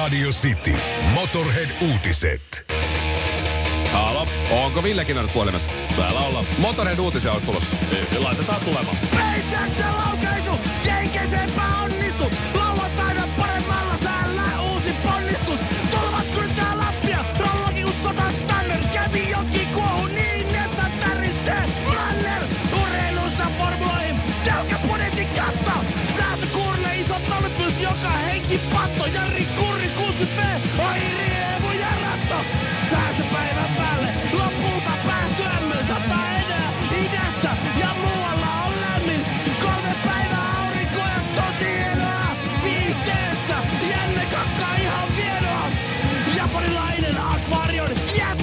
Radio City. Motorhead-uutiset. Halo, onko Villekin ollut puhelimessa? Täällä ollaan. Motorhead uutisia olisi tulossa. Laitetaan tulemaan. SpaceXen laukaisu, Jenkeiseenpä onnistu. Kurri 60 V, oi riemu ja ratto. Säätöpäivän päälle, lopulta päästy ämmön sataa enää idässä ja muualla on lämmin. Kolme päivää aurinko ja tosi hienoa viihteessä. Jänne kakka ihan vienoa. Japanilainen akvarion jättiläissiiro.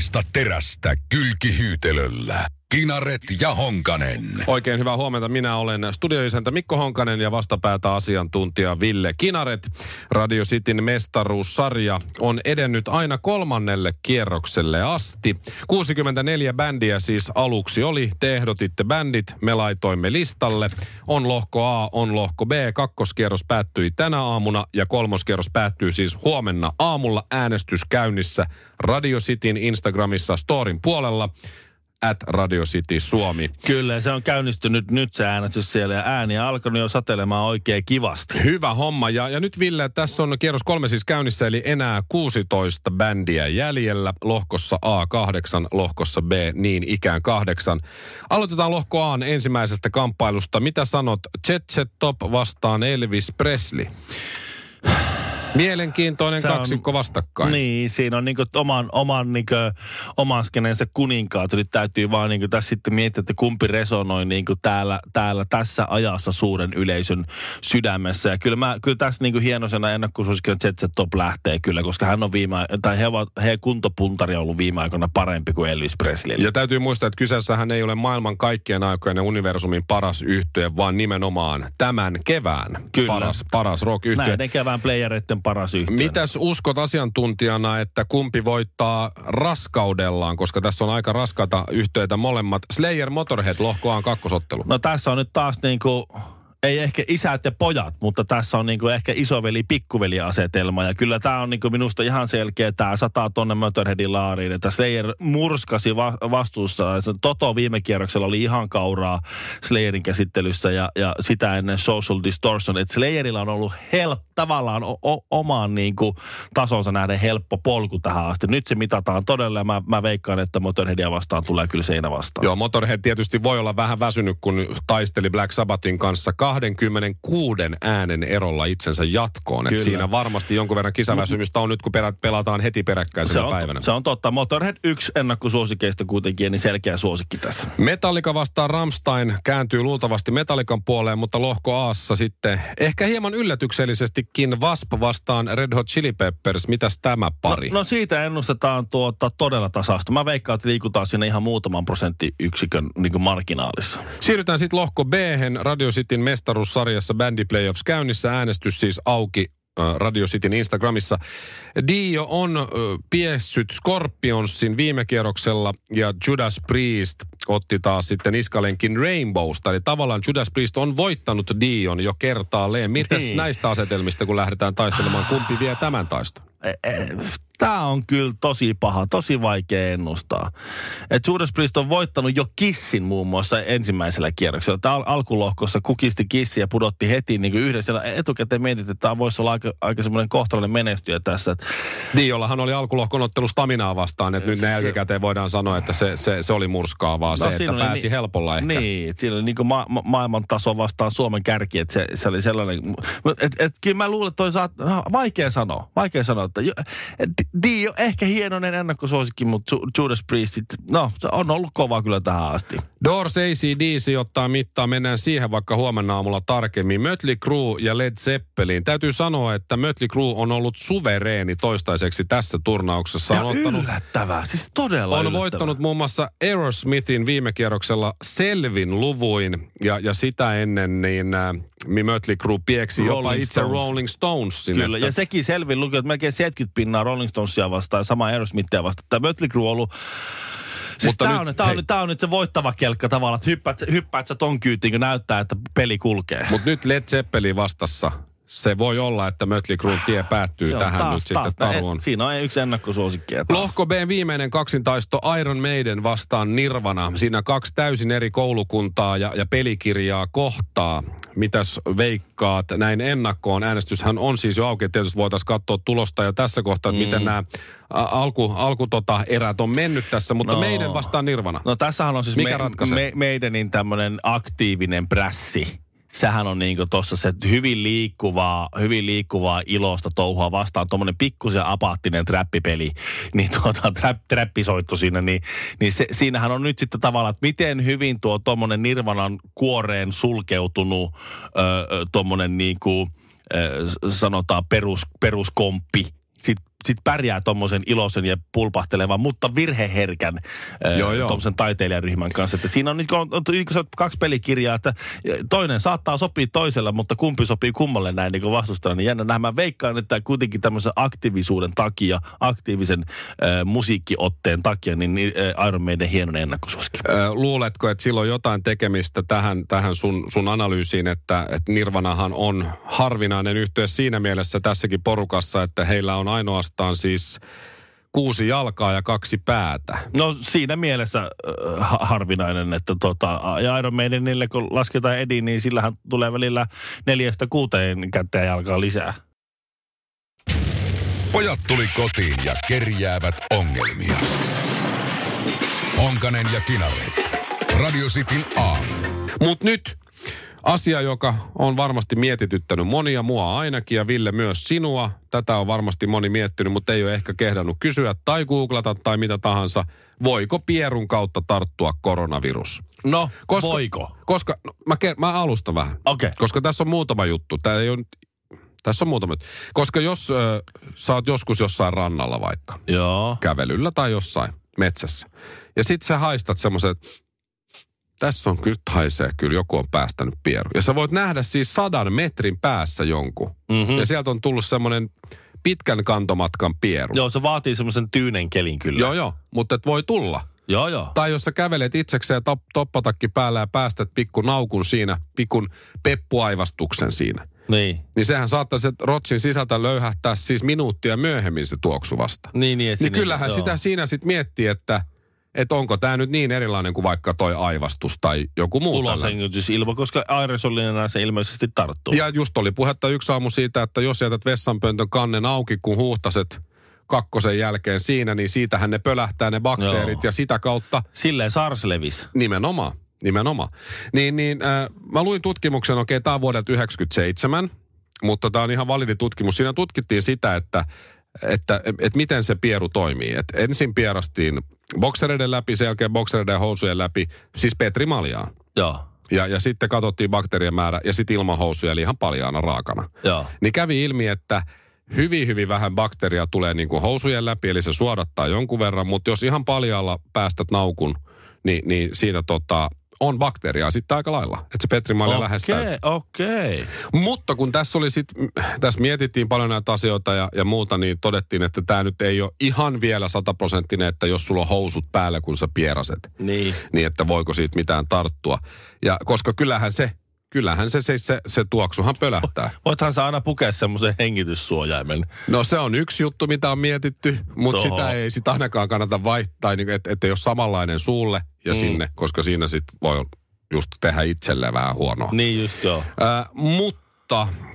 Suomalaista terästä kylkihyytelöllä. Kinaret ja Honkanen. Oikein hyvää huomenta. Minä olen studioisäntä Mikko Honkanen ja vastapäätä asiantuntija Ville Kinaret. Radio Cityn mestaruussarja on edennyt aina kolmannelle kierrokselle asti. 64 bändiä siis aluksi oli. Te ehdotitte bändit, me laitoimme listalle. On lohko A, on lohko B. Kakkoskierros päättyi tänä aamuna ja kolmoskierros päättyy siis huomenna aamulla äänestys käynnissä Radio Cityn Instagramissa Storin puolella at Radio City Suomi. Kyllä, se on käynnistynyt nyt se äänestys siellä ja ääni on alkanut jo satelemaan oikein kivasti. Hyvä homma. Ja, ja nyt Ville, tässä on kierros kolme siis käynnissä, eli enää 16 bändiä jäljellä. Lohkossa A8, lohkossa B niin ikään kahdeksan. Aloitetaan lohko A ensimmäisestä kamppailusta. Mitä sanot? Set Top vastaan Elvis Presley. Mielenkiintoinen on- kaksikko vastakkain. Niin, siinä on niinku oman, oman, niinku, oman skeneensä kuninkaat. Nyt täytyy vaan niinku tässä sitten miettiä, että kumpi resonoi niinku täällä, täällä, tässä ajassa suuren yleisön sydämessä. Ja kyllä, mä, kyllä tässä niinku hienosena ennakkosuosikkina Set Top lähtee kyllä, koska hän on viime, tai he ovat, he kuntopuntari on ollut viime aikoina parempi kuin Elvis Presley. Ja täytyy muistaa, että kyseessähän ei ole maailman kaikkien aikojen universumin paras yhtye, vaan nimenomaan tämän kevään Kyllä. paras, paras rock yhtye. Näiden kevään playereiden paras yhtye. Mitäs uskot asiantuntijana, että kumpi voittaa raskaudellaan, koska tässä on aika raskaita yhteyttä molemmat. Slayer Motorhead lohkoaan kakkosottelu. No tässä on nyt taas niinku, ei ehkä isät ja pojat, mutta tässä on niinku ehkä isoveli pikkuveli asetelma. Ja kyllä tämä on niinku minusta ihan selkeä, tämä sataa tonne Motorheadin laariin. Että Slayer murskasi va- vastuussa. Se Toto viime kierroksella oli ihan kauraa Slayerin käsittelyssä ja, ja sitä ennen Social Distortion. Että Slayerilla on ollut helppo, tavallaan o- o- omaan niinku tasonsa nähden helppo polku tähän asti. Nyt se mitataan todella ja mä, mä veikkaan, että Motorheadia vastaan tulee kyllä seinä vastaan. Joo, Motorhead tietysti voi olla vähän väsynyt, kun taisteli Black Sabbathin kanssa 26 äänen erolla itsensä jatkoon. Et siinä varmasti jonkun verran kisaväsymystä on nyt, kun perä, pelataan heti Se peräkkäisenä on, päivänä. se on totta. Motorhead yksi ennakkosuosikeista kuitenkin, niin selkeä suosikki tässä. Metallica vastaan Ramstein kääntyy luultavasti Metallican puoleen, mutta lohko Aassa sitten ehkä hieman yllätyksellisestikin Wasp vastaan Red Hot Chili Peppers. Mitäs tämä pari? No, no siitä ennustetaan tuota todella tasasta. Mä veikkaan, että liikutaan siinä ihan muutaman prosenttiyksikön niin marginaalissa. Siirrytään sitten lohko b Radio Cityn mestaruussarjassa Bandy Playoffs käynnissä. Äänestys siis auki ö, Radio Cityn Instagramissa. Dio on ö, piessyt Scorpionsin viime kierroksella ja Judas Priest otti taas sitten iskalenkin Rainbowsta. Eli tavallaan Judas Priest on voittanut Dion jo kertaalleen. Mites Niin. näistä asetelmista, kun lähdetään taistelemaan, kumpi vie tämän taiston? Tämä on kyllä tosi paha, tosi vaikea ennustaa. Et Judas Priest on voittanut jo Kissin muun muassa ensimmäisellä kierroksella. Tämä al- alkulohkossa kukisti Kissi ja pudotti heti niin kuin yhdessä. Etukäteen mietit, että tämä voisi olla aika, aika semmoinen kohtalainen menestyjä tässä. Et Diollahan oli alkulohkon ottelu Staminaa vastaan, että nyt ne jälkikäteen voidaan sanoa, että se, se, se oli murskaavaa se, että oli pääsi niin- helpolla ehkä. Niin, että siinä oli niin kuin ma- ma- maailman taso vastaan Suomen kärki, että se, se oli sellainen. Et, et, kyllä mä luulen, että toi saat, no, vaikea sanoa, vaikea sanoa, että et, Dio, ehkä hienoinen ennakkosuosikki, mutta Ju- Judas Priest, no se on ollut kova kyllä tähän asti. Doors ACDC ottaa mittaa, mennään siihen vaikka huomenna aamulla tarkemmin. Mötley Crue ja Led Zeppelin. Täytyy sanoa, että Mötley Crue on ollut suvereeni toistaiseksi tässä turnauksessa. Ja on ottanut, yllättävää, siis todella on yllättävää. voittanut muun muassa Aerosmithin viime kierroksella selvin luvuin ja, ja sitä ennen niin äh, Mötley Crue pieksi jopa Rolling itse Stones. Rolling Stonesin. Kyllä, että- ja sekin selvin luki, että melkein 70 pinnaa Rolling Stonesia vastaan ja sama Aerosmithia vastaan. Tämä Mötley Crue on ollut Siis Mutta tämä nyt- on, tää on, nyt, on nyt se voittava kelkka tavallaan, että hyppäät, hyppäät sä ton kyytiin, kun näyttää, että peli kulkee. Mutta nyt Led Zeppelin vastassa. Se voi olla, että Mötley Cruen tie päättyy Se on tähän taas, nyt sitten taas, taruun. Siinä on yksi ennakkosuosikkia taas. Lohko B viimeinen kaksintaisto Iron Maiden vastaan Nirvana. Siinä kaksi täysin eri koulukuntaa ja, ja pelikirjaa kohtaa. Mitäs veikkaat näin ennakkoon? Äänestyshän on siis jo auki. Tietysti voitaisiin katsoa tulosta ja tässä kohtaa, että miten nämä alku, alku tota, erät on mennyt tässä. Mutta No. meidän vastaan Nirvana. No tässähän on siis Mikä ratkaisee? me, meidänin tämmöinen aktiivinen prässi. Sehän on niinku tossa se hyvin liikkuvaa, hyvin liikkuvaa ilosta touhua vastaan. Tuommoinen pikkusen apaattinen trappipeli, niin tuota, trap, trappisoitto siinä, niin, niin se, siinähän on nyt sitten tavallaan, että miten hyvin tuo tuommoinen Nirvanan kuoreen sulkeutunut öö, tuommoinen niinku, sanotaan perus, peruskomppi sit, pärjää tuommoisen iloisen ja pulpahtelevan, mutta virheherkän tuommoisen taiteilijaryhmän kanssa. Että siinä on, nyt, on, on, niin on kaksi pelikirjaa, että toinen saattaa sopia toiselle, mutta kumpi sopii kummalle näin niin vastustajalle. Niin jännä nähdä. Mä veikkaan, että kuitenkin tämmöisen aktiivisuuden takia, aktiivisen äh, musiikkiotteen takia, niin, niin äh, Iron Maiden hienoinen ennakkosuosikki. Ö, Luuletko, että sillä on jotain tekemistä tähän, tähän sun, sun analyysiin, että, että Nirvanahan on harvinainen yhteys siinä mielessä tässäkin porukassa, että heillä on ainoastaan siis kuusi jalkaa ja kaksi päätä. No siinä mielessä äh, ha- harvinainen, että tota, ja Iron Maidenille kun lasketaan Edi, niin sillähän tulee välillä neljästä kuuteen kättä ja jalkaa lisää. Pojat tuli kotiin ja kerjäävät ongelmia. Honkanen ja Kinaret. Radio Cityn aamu. Mutta nyt asia, joka on varmasti mietityttänyt monia, mua ainakin ja Ville myös sinua. Tätä on varmasti moni miettinyt, mutta ei ole ehkä kehdannut kysyä tai googlata tai mitä tahansa. Voiko pierun kautta tarttua koronavirus? No, Koska, voiko? Koska, no, mä, ker- mä alustan vähän. Okei. Koska tässä on muutama juttu. Tää ei ole, tässä on muutama juttu. Koska jos ö, sä oot joskus jossain rannalla vaikka, Joo. kävelyllä tai jossain metsässä. Ja sit sä haistat semmoisen, tässä on kyllä haisee, kyllä joku on päästänyt pieru. Ja sä voit nähdä siis sadan metrin päässä jonkun. Mm-hmm. Ja sieltä on tullut semmoinen pitkän kantomatkan pieru. Joo, se vaatii semmoisen tyynen kelin kyllä. Joo, joo, mutta et voi tulla. Joo, joo. Tai jos sä kävelet itsekseen top, toppatakki päällä ja päästät pikku naukun siinä, pikun peppuaivastuksen siinä. Niin. Niin sehän saattaisi rotsin sisältä löyhähtää siis minuuttia myöhemmin se tuoksu vasta. Niin, niin, Niin siinä- kyllähän joo. sitä siinä sitten miettii, että, että onko tämä nyt niin erilainen kuin vaikka toi aivastus tai joku muu. Ulosengytysilma, koska aerosolina se ilmeisesti tarttuu. Ja just oli puhetta yksi aamu siitä, että jos jätät vessanpöntön kannen auki, kun huuhtaset kakkosen jälkeen siinä, niin siitähän ne pölähtää ne bakteerit Joo. ja sitä kautta Silleen SARS levisi. nimenomaan, nimenomaan. Niin, niin äh, mä luin tutkimuksen, okei, tämä on vuodelta 97, mutta tämä on ihan validi tutkimus. Siinä tutkittiin sitä, että että, että miten se pieru toimii. Et ensin pierastiin boksereiden läpi, sen jälkeen boksereiden ja housujen läpi, siis Petri Maljaan. Joo. Ja, ja sitten katsottiin bakteerien määrä ja sitten ilman housuja, eli ihan paljaana raakana. Joo. Niin kävi ilmi, että hyvin, hyvin vähän bakteria tulee niin kuin housujen läpi, eli se suodattaa jonkun verran, mutta jos ihan paljaalla päästät naukun, niin, niin siinä tota, on bakteriaa sitten aika lailla, että se Petri Malja lähestää. Okei, okei. Mutta kun tässä oli sit, tässä mietittiin paljon näitä asioita ja, ja muuta, niin todettiin, että tämä nyt ei ole ihan vielä sataprosenttinen, että jos sulla on housut päällä, kun sä pieraset, Niin. niin että voiko siitä mitään tarttua. Ja koska kyllähän se, kyllähän se, se, se, se tuoksuhan pölähtää. Voithan sä aina pukea semmoisen hengityssuojaimen. No se on yksi juttu, mitä on mietitty, mutta Toho. sitä ei sitä ainakaan kannata vaihtaa, niin, että et ei ole samanlainen suulle ja mm. sinne, koska siinä sitten voi just tehdä itselleen vähän huonoa. Niin just joo. Ää, mutta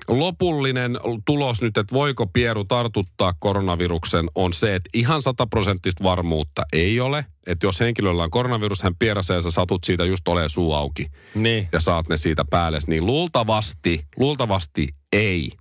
lopullinen tulos nyt, että voiko pieru tartuttaa koronaviruksen, on se, että ihan sataprosenttista varmuutta ei ole. Että jos henkilöllä on koronavirus, hän pierasee ja sä satut siitä just olee suu auki Niin. ja saat ne siitä päälle, niin luultavasti, luultavasti ei.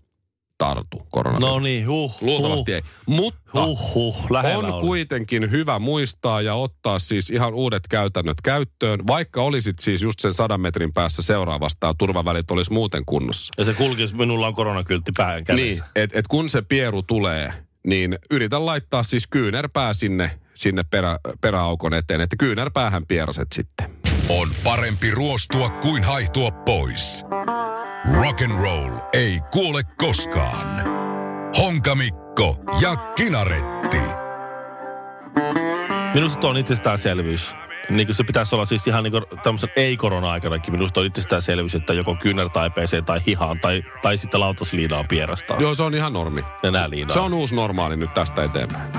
Tartu koronavirus. No niin, huh. Luultavasti huh. ei. Mutta Huh, huh, lähellä on oli. kuitenkin hyvä muistaa ja ottaa siis ihan uudet käytännöt käyttöön, vaikka olisit siis just sen sadan metrin päässä seuraavasta ja turvavälit olisi muuten kunnossa. Ja se kulkisi, minulla on koronakyltti päähän Niin, kädessä. että et kun se pieru tulee, niin yritä laittaa siis kyynärpää sinne, sinne perä, peräaukon eteen, että kyynärpäähän pieraset sitten. On parempi ruostua kuin haihtua pois. Rock and roll ei kuole koskaan. Honkamikko ja Kinaretti. Minusta tuo on itsestäänselvyys. Niin kuin se pitäisi olla siis ihan niin kuin tämmöisen ei-korona-aikanakin. Minusta on itsestäänselvyys, että joko kyynärtaipeeseen tai hihaan tai, tai sitten lautasliinaan pierastaa. Joo, se on ihan normi. Nenää liinaa. Se on uusi normaali nyt tästä eteenpäin.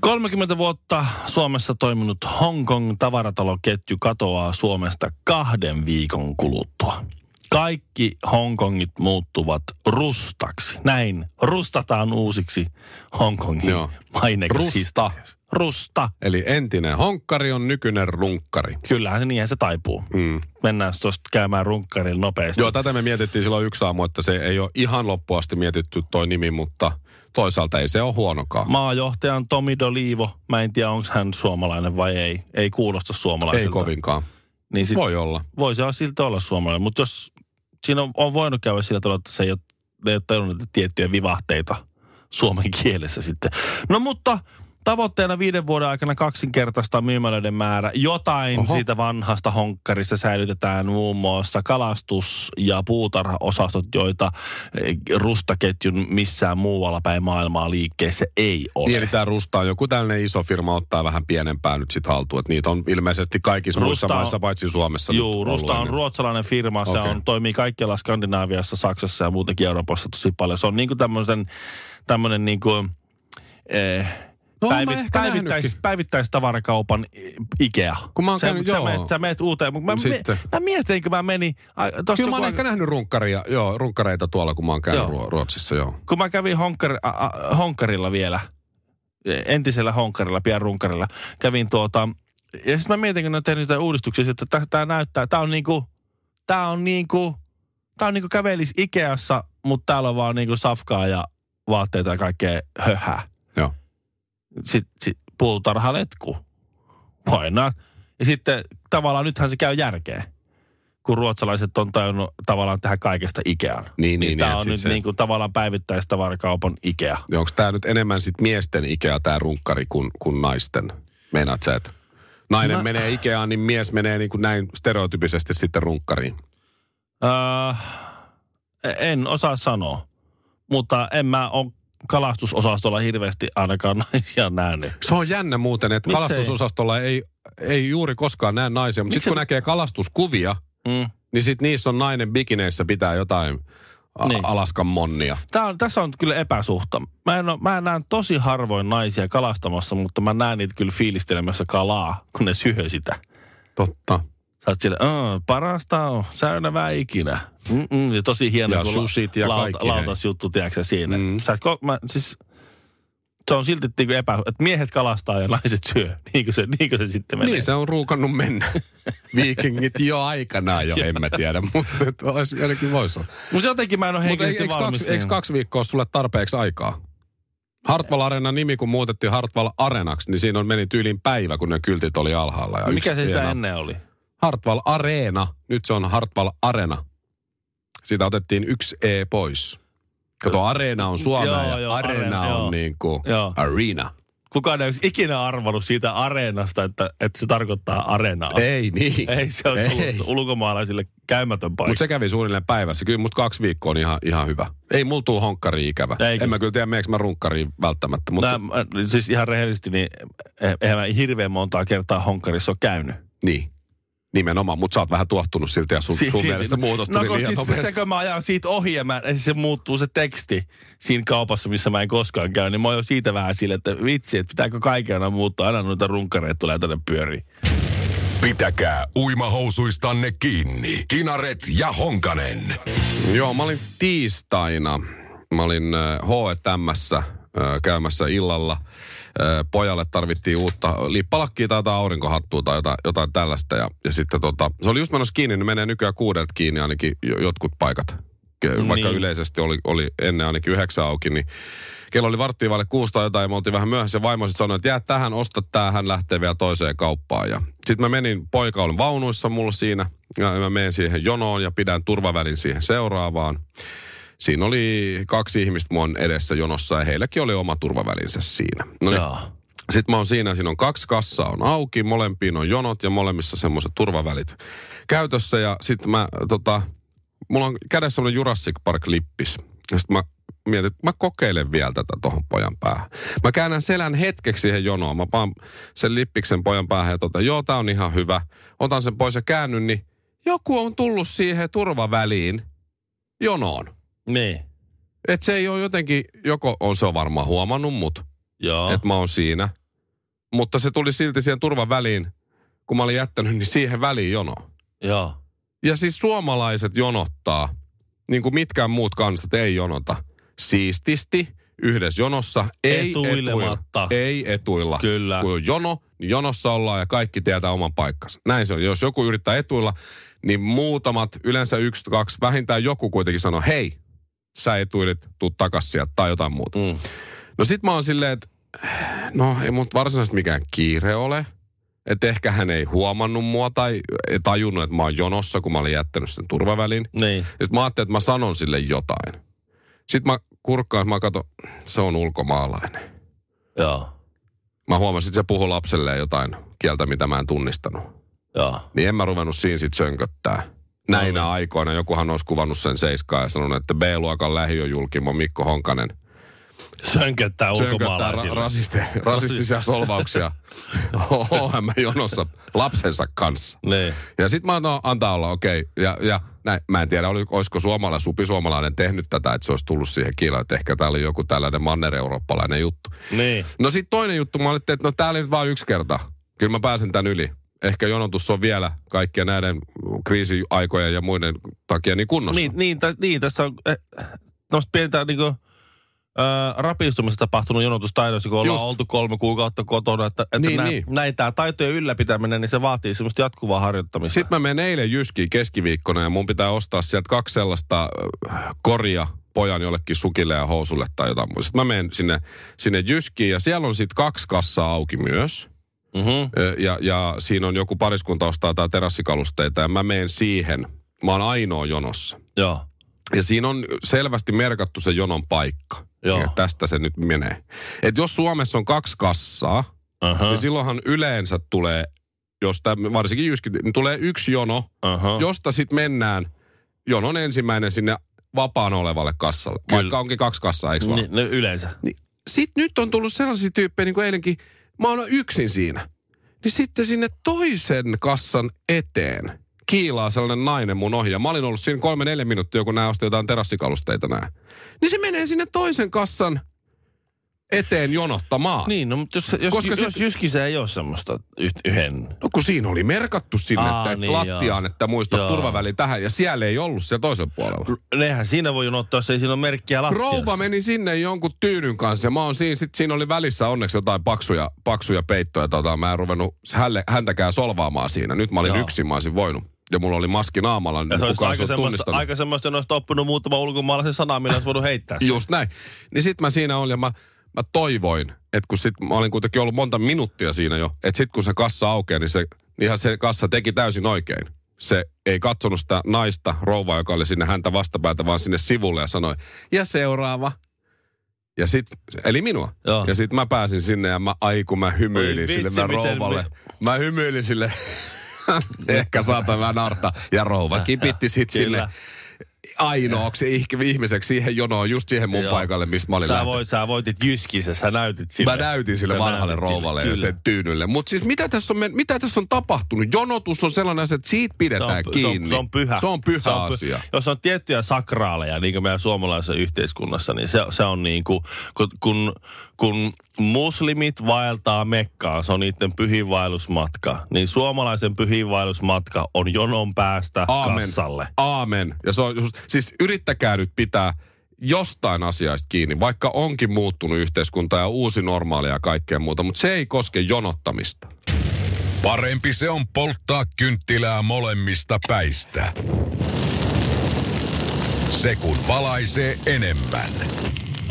30 vuotta Suomessa toiminut Hongkong tavarataloketju katoaa Suomesta kahden viikon kuluttua. Kaikki Hongkongit muuttuvat rustaksi. Näin rustataan uusiksi Hongkongin Joo. maineikas Rusta. Rusta. Eli entinen honkkari on nykyinen runkkari. Kyllähän se niinhän se taipuu. Mm. Mennään tuosta käymään runkkarilla nopeasti. Joo, tätä me mietittiin silloin yksi aamu, että se ei ole ihan loppuasti mietitty toi nimi, mutta toisaalta ei se ole huonokaan. Maajohtajan Tomi Dolivo, mä en tiedä onko hän suomalainen vai ei. Ei kuulosta suomalaiselta. Ei kovinkaan. Niin sit Voi olla. voi se siltä olla suomalainen, mutta jos siinä on, on voinut käydä sillä tavalla, että se ei ole, ei ole tajunnut tiettyjä vivahteita suomen kielessä sitten. No mutta tavoitteena viiden vuoden aikana kaksinkertaista myymälöiden määrä. Jotain Oho. Siitä vanhasta honkkarista säilytetään muun muassa kalastus- ja puutarhaosastot, joita eh, rustaketjun missään muualla päin maailmaa liikkeessä ei ole. Niin, eli tämä Rusta on joku tällainen iso firma ottaa vähän pienempää nyt sitten haltuun. Että niitä on ilmeisesti kaikissa Rusta muissa on- maissa, paitsi Suomessa. Nyt Rusta on ennen. ruotsalainen firma. Se Okei. on, toimii kaikkialla Skandinaaviassa, Saksassa ja muutenkin Euroopassa tosi paljon. Se on niin kuin tämmöisen, tämmöinen niin kuin, eh, No, mä päivit, päivittäis, päivittäistavarakaupan Ikea. Kun mä oon sä, käynyt, sä, joo. meet, sä meet uuteen. Mä, mä, Sitten. mä mietin, kun mä menin... tossa Kyllä mä oon ehkä nähnyt runkkaria, joo, runkkareita tuolla, kun mä oon käynyt Joo. Ruo- Ruotsissa, joo. kun mä kävin honkkar, a, a, honkkarilla vielä, entisellä honkkarilla, pian runkkarilla, kävin tuota, ja sitten mä mietin, kun ne on tehnyt niitä uudistuksia, että tämä näyttää, tämä on niinku, tämä on niinku, tämä on niinku kävelis Ikeassa, mutta täällä on vaan niinku safkaa ja vaatteita ja kaikkea höhää. Sitten sit, puutarhaletku. Why not? Ja sitten tavallaan nythän se käy järkeen, kun ruotsalaiset on tajunnut tavallaan tehdä kaikesta Ikean. Niin, niin, Tämä niin, on nyt sit se- niin kuin tavallaan päivittäistavarakaupan Ikea. Onko tämä nyt enemmän sit miesten Ikea, tämä runkkari, kuin, kuin naisten? Meinaat sä, että nainen Mä- menee Ikeaan, niin mies menee niin kuin näin stereotypisesti sitten runkkariin? Öö, en osaa sanoa, mutta en mä ole kalastusosastolla hirveästi ainakaan naisia nähnyt. Se on jännä muuten, että Miksei? kalastusosastolla ei, ei juuri koskaan näe naisia, mutta sitten kun näkee kalastuskuvia, Mm. niin sitten niissä on nainen bikineissä pitää jotain a- Niin. Alaskan monnia. Tää on, tässä on kyllä epäsuhta. Mä, en oo, mä näen tosi harvoin naisia kalastamassa, mutta mä näen niitä kyllä fiilistelemässä kalaa, kun ne syö sitä. Totta. Sä oot sille, parasta on, säynävää ikinä. Mm-mm, ja tosi hieno. Ja kun sushit ja kaikki, hei. Lautasjuttu, tiedätkö siinä. Mm. Sä, ko- mä, siis, se on silti niinku epä, että miehet kalastaa ja naiset syö. Niin kuin se, niin kuin se sitten menee. Niin se on ruukannut mennä. Viikingit jo aikanaan jo, en mä tiedä, mutta olisi, ainakin voisi olla. Mutta jotenkin mä en ole henkilösti eikö valmis. kaksi, eikö kaksi viikkoa sulle tarpeeksi aikaa? Hartwall Arena nimi, kun muutettiin Hartwall Arenaksi, niin siinä on meni tyyliin päivä, kun ne kyltit oli alhaalla. Ja Mikä se sitä ennen oli? Hartwall Arena. Nyt se on Hartwall Arena. Siitä otettiin yksi E pois. Kato, Areena on Suomea Joo, ja joo, Arena Areena, on joo. niin kuin Joo. Arena. Kukaan ei olisi ikinä arvannut siitä areenasta, että, että se tarkoittaa areenaa. Ei niin. Ei se olisi Ei. ollut ulkomaalaisille käymätön paikka. Mutta se kävi suunnilleen päivässä. Kyllä mut kaksi viikkoa on ihan, ihan hyvä. Ei mulla tuu honkkari ikävä. Eikö? En mä kyllä tiedä, meneekö mä runkkariin välttämättä. Mutta mä, siis ihan rehellisesti, niin eh- eihän mä hirveän montaa kertaa honkkarissa ole käynyt. niin. Nimenomaan, mutta sä oot vähän tuottunut siltä ja sun, Si- sun si- mielestä muutos No tuli kun liian siis se, kun mä ajan siitä ohi ja mä, se muuttuu se teksti siinä kaupassa, missä mä en koskaan käy, niin mä oon jo siitä vähän sille, että vitsi, että pitääkö kaiken aina muuttaa, aina noita runkkareita tulee tänne pyöriin. Pitäkää uimahousuistanne kiinni. Kinaret ja Honkanen. Joo, mä olin tiistaina. Mä olin H&Mssä äh, käymässä illalla. Pojalle tarvittiin uutta lippalakkia tai jotain aurinkohattua tai jotain, jotain tällaista. Ja, ja sitten tota, se oli just menossa kiinni, niin menee nykyään kuudelta kiinni ainakin jo- jotkut paikat Vaikka Niin. yleisesti oli, oli ennen ainakin yhdeksän auki, niin kello oli varttiin vaille kuusta tai jotain ja me oltiin vähän myöhässä. Vaimo sitten sanoi, että jää tähän, osta tää, hän lähtee vielä toiseen kauppaan. Ja sitten mä menin, poika oli vaunuissa mulla siinä ja mä menen siihen jonoon ja pidän turvavälin siihen seuraavaan. Siinä oli kaksi ihmistä mun edessä jonossa ja heilläkin oli oma turvavälinsä siinä. No niin, Joo. sitten mä oon siinä, siinä on kaksi kassaa on auki, molempiin on jonot ja molemmissa semmoiset turvavälit käytössä. Ja sitten mä, tota, mulla on kädessä semmoinen Jurassic Park-lippis. Ja sitten mä mietin, että mä kokeilen vielä tätä tohon pojan päähän. Mä käännän selän hetkeksi siihen jonoon. Mä paan sen lippiksen pojan päähän ja tota, joo, tää on ihan hyvä. Otan sen pois ja käännyn, niin joku on tullut siihen turvaväliin jonoon. Niin. Et se ei ole jotenkin, joko on se on varmaan huomannut mut, että mä oon siinä. Mutta se tuli silti siihen turvan väliin, kun mä olin jättänyt, niin siihen väliin jono. Joo. Ja siis suomalaiset jonottaa, niin kuin mitkään muut kansat ei jonota. Siististi, yhdessä jonossa, ei Etuilematta. etuilla. Ei etuilla. Kyllä. Kun on jono, niin jonossa ollaan ja kaikki tietää oman paikkansa. Näin se on. Jos joku yrittää etuilla, niin muutamat, yleensä yksi, kaksi, vähintään joku kuitenkin sanoo, hei, sä etuilit, tuu takas sieltä tai jotain muuta. Mm. No sit mä oon silleen, että no ei mut varsinaisesti mikään kiire ole. Että ehkä hän ei huomannut mua tai ei tajunnut, että mä oon jonossa, kun mä olin jättänyt sen turvavälin. Niin. Ja sit mä ajattelin, että mä sanon sille jotain. Sitten mä kurkkaan, mä katson, se on ulkomaalainen. Joo. Mä huomasin, että se puhui lapselleen jotain kieltä, mitä mä en tunnistanut. Joo. Niin en mä ruvennut siinä sit sönköttää. Näinä No niin. aikoina jokuhan olisi kuvannut sen seiskaan ja sanonut, että B-luokan lähiöjulkimo Mikko Honkanen Sönköttää ulkomaalaisille. ra- rasisti, rasistisia solvauksia OM-jonossa lapsensa kanssa. Niin. Ja sitten mä annan, antaa olla, okei. Okay. Ja, ja näin, mä en tiedä, oli, olisiko suomala, supisuomalainen tehnyt tätä, että se olisi tullut siihen kiilaan. Että ehkä tää oli joku tällainen manner-eurooppalainen juttu. Niin. No sitten toinen juttu, mä olin, että no tää oli nyt vain yksi kerta. Kyllä mä pääsen tän yli. Ehkä jonotus on vielä kaikkien näiden kriisiaikojen ja muiden takia niin kunnossa. Niin, niin, tä, niin tässä on eh, tämmöistä pientä niinku, äh, rapistumista tapahtunut jonotustaidossa, kun ollaan Just. oltu kolme kuukautta kotona. Että, että Niin, näin, niin. näin tämä taitojen ylläpitäminen, niin se vaatii semmoista jatkuvaa harjoittamista. Sitten mä menen eilen Jyskiin keskiviikkona ja mun pitää ostaa sieltä kaksi sellaista koria pojan jollekin sukille ja housulle tai jotain muuta. Sitten mä menen sinne, sinne Jyskiin ja siellä on sitten kaksi kassaa auki myös. Mm-hmm. Ja, ja siinä on joku pariskunta ostaa tää terassikalusteita ja mä menen siihen. Mä oon ainoa jonossa. Joo. Ja siinä on selvästi merkattu se jonon paikka. Joo. Ja tästä se nyt menee. Et jos Suomessa on kaksi kassaa, Aha. niin silloinhan yleensä tulee, jos täm, varsinkin Jyski, niin tulee yksi jono, Aha. josta sitten mennään jonon ensimmäinen sinne vapaana olevalle kassalle. Kyllä. Vaikka onkin kaksi kassaa, eikö vaan? Niin, no yleensä. Niin, sitten nyt on tullut sellaisia tyyppejä, niin kuin eilenkin, mä oon yksin siinä. Niin sitten sinne toisen kassan eteen kiilaa sellainen nainen mun ohi. Ja mä olin ollut siinä kolme neljä minuuttia, kun nämä osti jotain terassikalusteita nää. Niin se menee sinne toisen kassan eteen jonottamaan. Niin, no mutta jos, jos, Koska jos, se- jos Jyskissä ei ole semmoista yhden. No kun siinä oli merkattu sinne, Aa, että, niin, lattiaan, joo. että muista Joo. turvaväli tähän. Ja siellä ei ollut siellä toisen puolella. Nehän siinä voi jonottaa, jos ei siinä ole merkkiä lattiassa. Rouva meni sinne jonkun tyynyn kanssa ja mä oon siinä, sit siinä oli välissä onneksi jotain paksuja, paksuja peittoja. Tota, mä en ruvennut hälle, häntäkään solvaamaan siinä. Nyt mä olin Joo. yksin, mä olisin voinut. Ja mulla oli maski naamalla, niin se kukaan aika se olisi semmoista, aika semmoista, jos olisi oppinut muutama ulkomaalaisen sana, millä olisi voinut heittää sen. Just näin. Niin sit mä siinä olin ja mä, mä toivoin, että kun sit mä olin kuitenkin ollut monta minuuttia siinä jo, että sit kun se kassa aukeaa, niin se, niinhän se kassa teki täysin oikein. Se ei katsonut sitä naista, rouvaa, joka oli sinne häntä vastapäätä, vaan sinne sivulle ja sanoi, ja seuraava. Ja sit, eli minua. Joo. Ja sit mä pääsin sinne ja mä, ai kun mä hymyilin Oi sille vitsi, mä miten rouvalle. me- Mä hymyilin sille, ehkä saatan vähän narta. Ja rouva kipitti sit Kyllä. sinne ainoaksi ihk- ihmiseksi siihen jonoon, just siihen mun Joo. paikalle, mistä mä olin Sä, voit, sä voitit Jyskissä, sä näytit sille. Mä näytin sille Sä vanhalle rouvalle ja sen tyynylle. Mutta siis mitä tässä, on, mitä tässä on tapahtunut? Jonotus on sellainen asia, että siitä pidetään py- kiinni. Se on, se on pyhä. Se on pyhä Se on py- asia. Jos on tiettyjä sakraaleja, niin kuin meidän suomalaisessa yhteiskunnassa, niin se, se on niin kuin, kun, kun, kun muslimit vaeltaa Mekkaan, se on niiden pyhiinvaellusmatka, niin suomalaisen pyhiinvaellusmatka on jonon päästä Aamen. kassalle. Aamen. Ja se on just, siis yrittäkää nyt pitää jostain asiasta kiinni, vaikka onkin muuttunut yhteiskunta ja uusi normaali ja kaikkea muuta, mutta se ei koske jonottamista. Parempi se on polttaa kynttilää molemmista päistä. Se kun valaisee enemmän.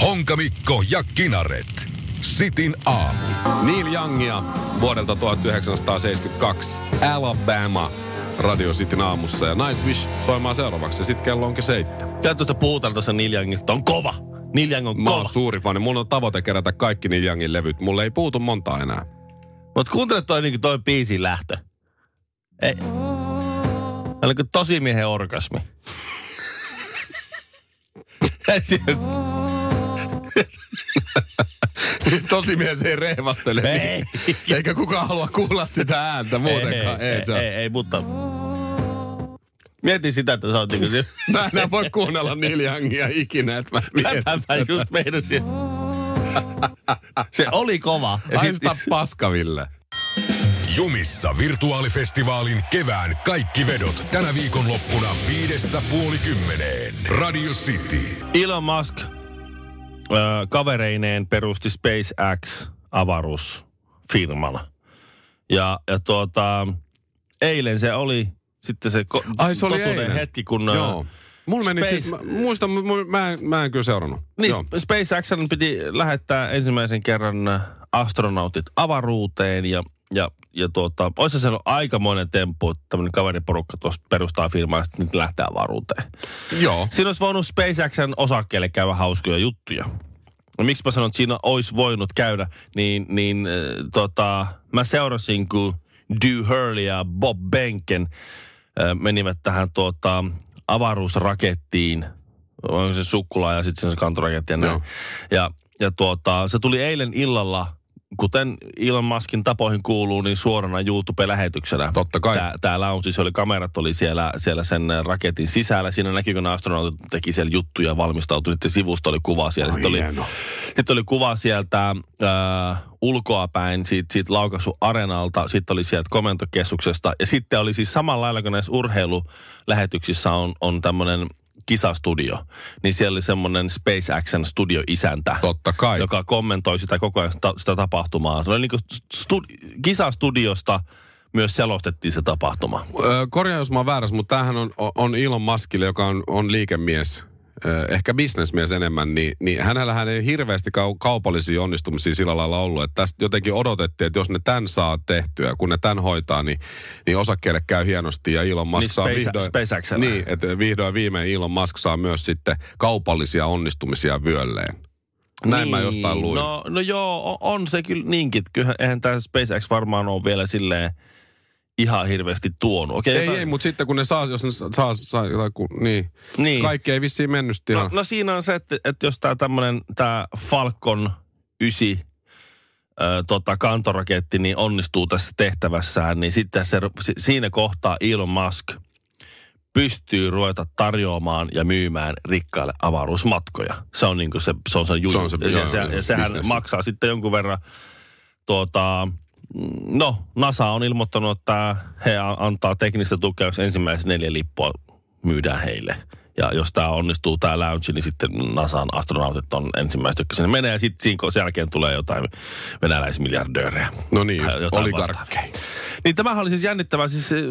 Honkamikko ja Kinaret. Sitin aamu. Neil Youngia vuodelta 1972. Alabama. Radio Cityn aamussa ja Nightwish soimaan seuraavaksi ja sitten kello onkin seitsemän. Kyllä tuosta puhutaan tuossa Neil Youngista. On kova. Neil Young on Mä kova. oon suuri fani. Mulla on tavoite kerätä kaikki Neil Youngin levyt. Mulle ei puutu monta enää. Mutta kuuntele toi, niin toi biisin lähtö. Ei. Oliko tosi miehen orgasmi? Ei siinä- Tosi mies ei rehvastele. Ei. Eikä kukaan halua kuulla sitä ääntä muutenkaan. ei, ei, ei, on- ei, mutta... Mieti sitä, että sä oot niinku... Mä en enää voi kuunnella Neil Youngia ikinä, että mä mietin. Tätä mä just meinasin. Se oli kova. Haista paskaville. Jumissa virtuaalifestivaalin kevään kaikki vedot tänä viikonloppuna viidestä puoli kymmeneen. Radio City. Elon Musk ö, kavereineen perusti SpaceX avaruusfirmana. Ja, ja tuota, eilen se oli sitten se, ko- Ai, se oli totuuden eilen. hetki, kun... Joo. Mulla meni Space- siis, mä, muistan, mu- mä, mä en kyllä seurannut. Niin, Joo. SpaceX piti lähettää ensimmäisen kerran astronautit avaruuteen ja, ja, ja tuota, olisi se aikamoinen temppu, että tämmöinen kaveriporukka tuosta perustaa firmaa ja sitten nyt lähtee avaruuteen. Joo. Siinä olisi voinut SpaceXn osakkeelle käydä hauskoja juttuja. No, miksi mä sanon, että siinä olisi voinut käydä, niin, niin äh, tota, mä seurasin, kun Dew Hurley ja Bob Benken äh, menivät tähän tuota, avaruusrakettiin. Onko se sukkula ja sitten se kantoraketti ja näin. Joo. Ja, ja tuota, se tuli eilen illalla, kuten Elon Muskin tapoihin kuuluu, niin suorana YouTube-lähetyksenä. Totta kai. Tää, tää lounge, se oli, kamerat oli siellä, siellä sen raketin sisällä. Siinä näkyy, kun astronautit teki siellä juttuja, valmistautui. Niiden sivusta oli kuva siellä. Sitten oli, sitten oli kuva sieltä äh, ulkoapäin siitä, siitä laukaisuarenalta. Sitten oli sieltä komentokeskuksesta. Ja sitten oli siis samalla lailla, kun näissä urheilulähetyksissä on, on tämmöinen kisastudio. Niin siellä oli semmoinen SpaceXn studioisäntä Totta kai. joka kommentoi sitä koko ajan sitä, sitä tapahtumaa. Se oli niin kuin stu, kisastudiosta myös selostettiin se tapahtuma. Ö, korjaa, jos mä oon väärässä, mutta tämähän on, on Elon Muskille, joka on, on liikemies, ehkä bisnesmies enemmän, niin, niin hänellähän ei hirveästi kau- kaupallisia onnistumisia sillä lailla ollut, että tästä jotenkin odotettiin, että jos ne tämän saa tehtyä, kun ne tämän hoitaa, niin, niin osakkeelle käy hienosti ja Elon Musk Niin saa vihdoin... Niin, että vihdoin viimein Elon Musk saa myös sitten kaupallisia onnistumisia vyölleen. Näin mä jostain luin. No, no joo, on, on se kyllä niinkin. Kyllähän eihän tämä SpaceX varmaan ole vielä silleen ihan hirveästi tuonut. Okei, ei, jotain- ei, mutta sitten kun ne saa, jos ne saa, saa jotain, kun, niin. Niin. Kaikki ei vissiin mennyt No, no siinä on se, että, että jos tämä tämmöinen, tämä Falcon 9 ö, tota, kantoraketti niin onnistuu tässä tehtävässään, niin sitten se, si- siinä kohtaa Elon Musk pystyy ruveta tarjoamaan ja myymään rikkaille avaruusmatkoja. Se on, niin se, se, on se juju. Se on se- ja, se, ja sehän business. maksaa sitten jonkun verran tuota, no, NASA on ilmoittanut, että he antaa teknistä tukea, jos ensimmäiset neljä lippua myydään heille. Ja jos tämä onnistuu, tämä lounge, niin sitten NASAn astronautit on ensimmäiset, jotka sinne menee. Ja sitten siinä sen jälkeen tulee jotain venäläismiljardöörejä. No niin, Tai just, oligarkkeja. Niin tämähän oli siis jännittävää. Siis eh,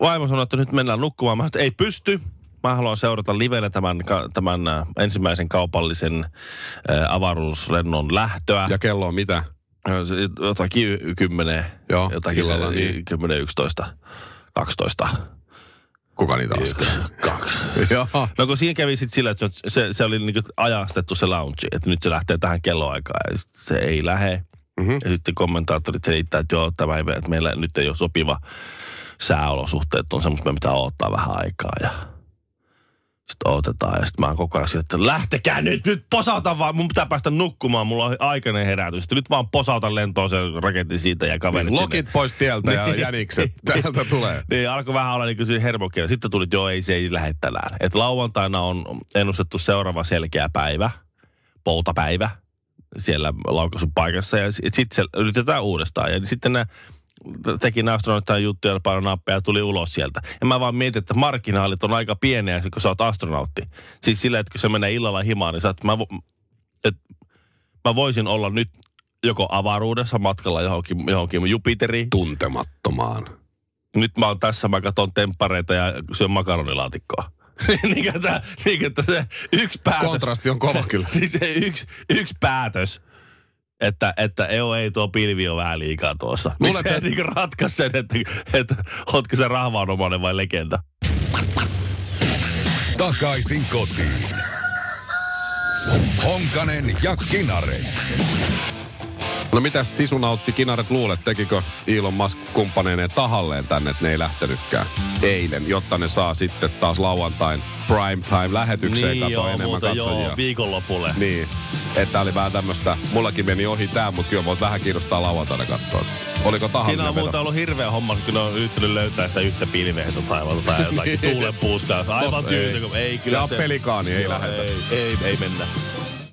vaimo sanoi, että nyt mennään nukkumaan. Mä sanoin, että ei pysty. Mä haluan seurata livenä tämän, tämän äh, ensimmäisen kaupallisen äh, avaruuslennon lähtöä. Ja kello on mitä? Jotakin kymmenen, Joo, jotakin illalla, se, niin. 10, 11, 12, Kuka niitä laskee? kaksi. Joo. No kun siinä kävi sitten sillä, että se, se oli niinku ajastettu se lounge, että nyt se lähtee tähän kelloaikaan ja se ei lähe. Mhm. Ja sitten kommentaattorit selittää, että joo, tämä ei, että meillä nyt ei ole sopiva sääolosuhteet, on semmoista, me pitää odottaa vähän aikaa ja odotetaan ja sitten mä oon koko ajan että lähtekää nyt, nyt posauta vaan, mun pitää päästä nukkumaan, mulla on aikainen herätys. Sitten nyt vaan posauta lentoon sen raketin siitä ja kaverit sinne. Lokit pois tieltä ja Niin. jänikset täältä tulee. Niin, alkoi vähän olla niin kuin hermokieli. Sitten tuli, että joo, ei se ei lähde tänään. Et lauantaina on ennustettu seuraava selkeä päivä, poutapäivä siellä laukaisupaikassa. Ja sitten sit se yritetään uudestaan. Ja sitten ne teki nämä astronautteja juttuja, paino nappeja ja tuli ulos sieltä. Ja mä vaan mietin, että marginaalit on aika pieniä, kun sä oot astronautti. Siis sillä, että kun se menee illalla himaan, niin sä oot, mä, et, mä voisin olla nyt joko avaruudessa matkalla johonkin, johonkin Jupiteriin, Tuntemattomaan. nyt mä oon tässä, mä katson temppareita ja syön makaronilaatikkoa. niin, että, niin, että se yksi päätös. Kontrasti on kova kyllä. Siis se yksi, yksi päätös, että, että EU ei tuo pilvi on vähän liikaa tuossa. Niin Luulet, se että- niin ratkaisi sen, että, että ootko se rahvaanomainen vai legenda. Takaisin kotiin. Honkanen ja Kinaret. No mitäs Sisu nautti Kinaret luulet, tekikö Elon Musk kumppaneineen tahalleen tänne, että ne ei lähtenytkään eilen, jotta ne saa sitten taas lauantain prime time lähetykseen niin kato joo, enemmän katsojia. joo, viikonlopulle. Niin, että oli vähän tämmöistä, mullakin meni ohi tää, mutta kyllä voit vähän kiinnostaa lauantaina katsoa. Oliko tahallinen Siinä on veto? muuten ollut hirveä homma, kun ne on yrittänyt löytää sitä yhtä pilveä tuolta taivalta tai jotakin tuulenpuusta. Aivan Ei. tyyty, ei kyllä Ja se... pelikaani ei Joo, lähetä. Ei, ei, ei mennä.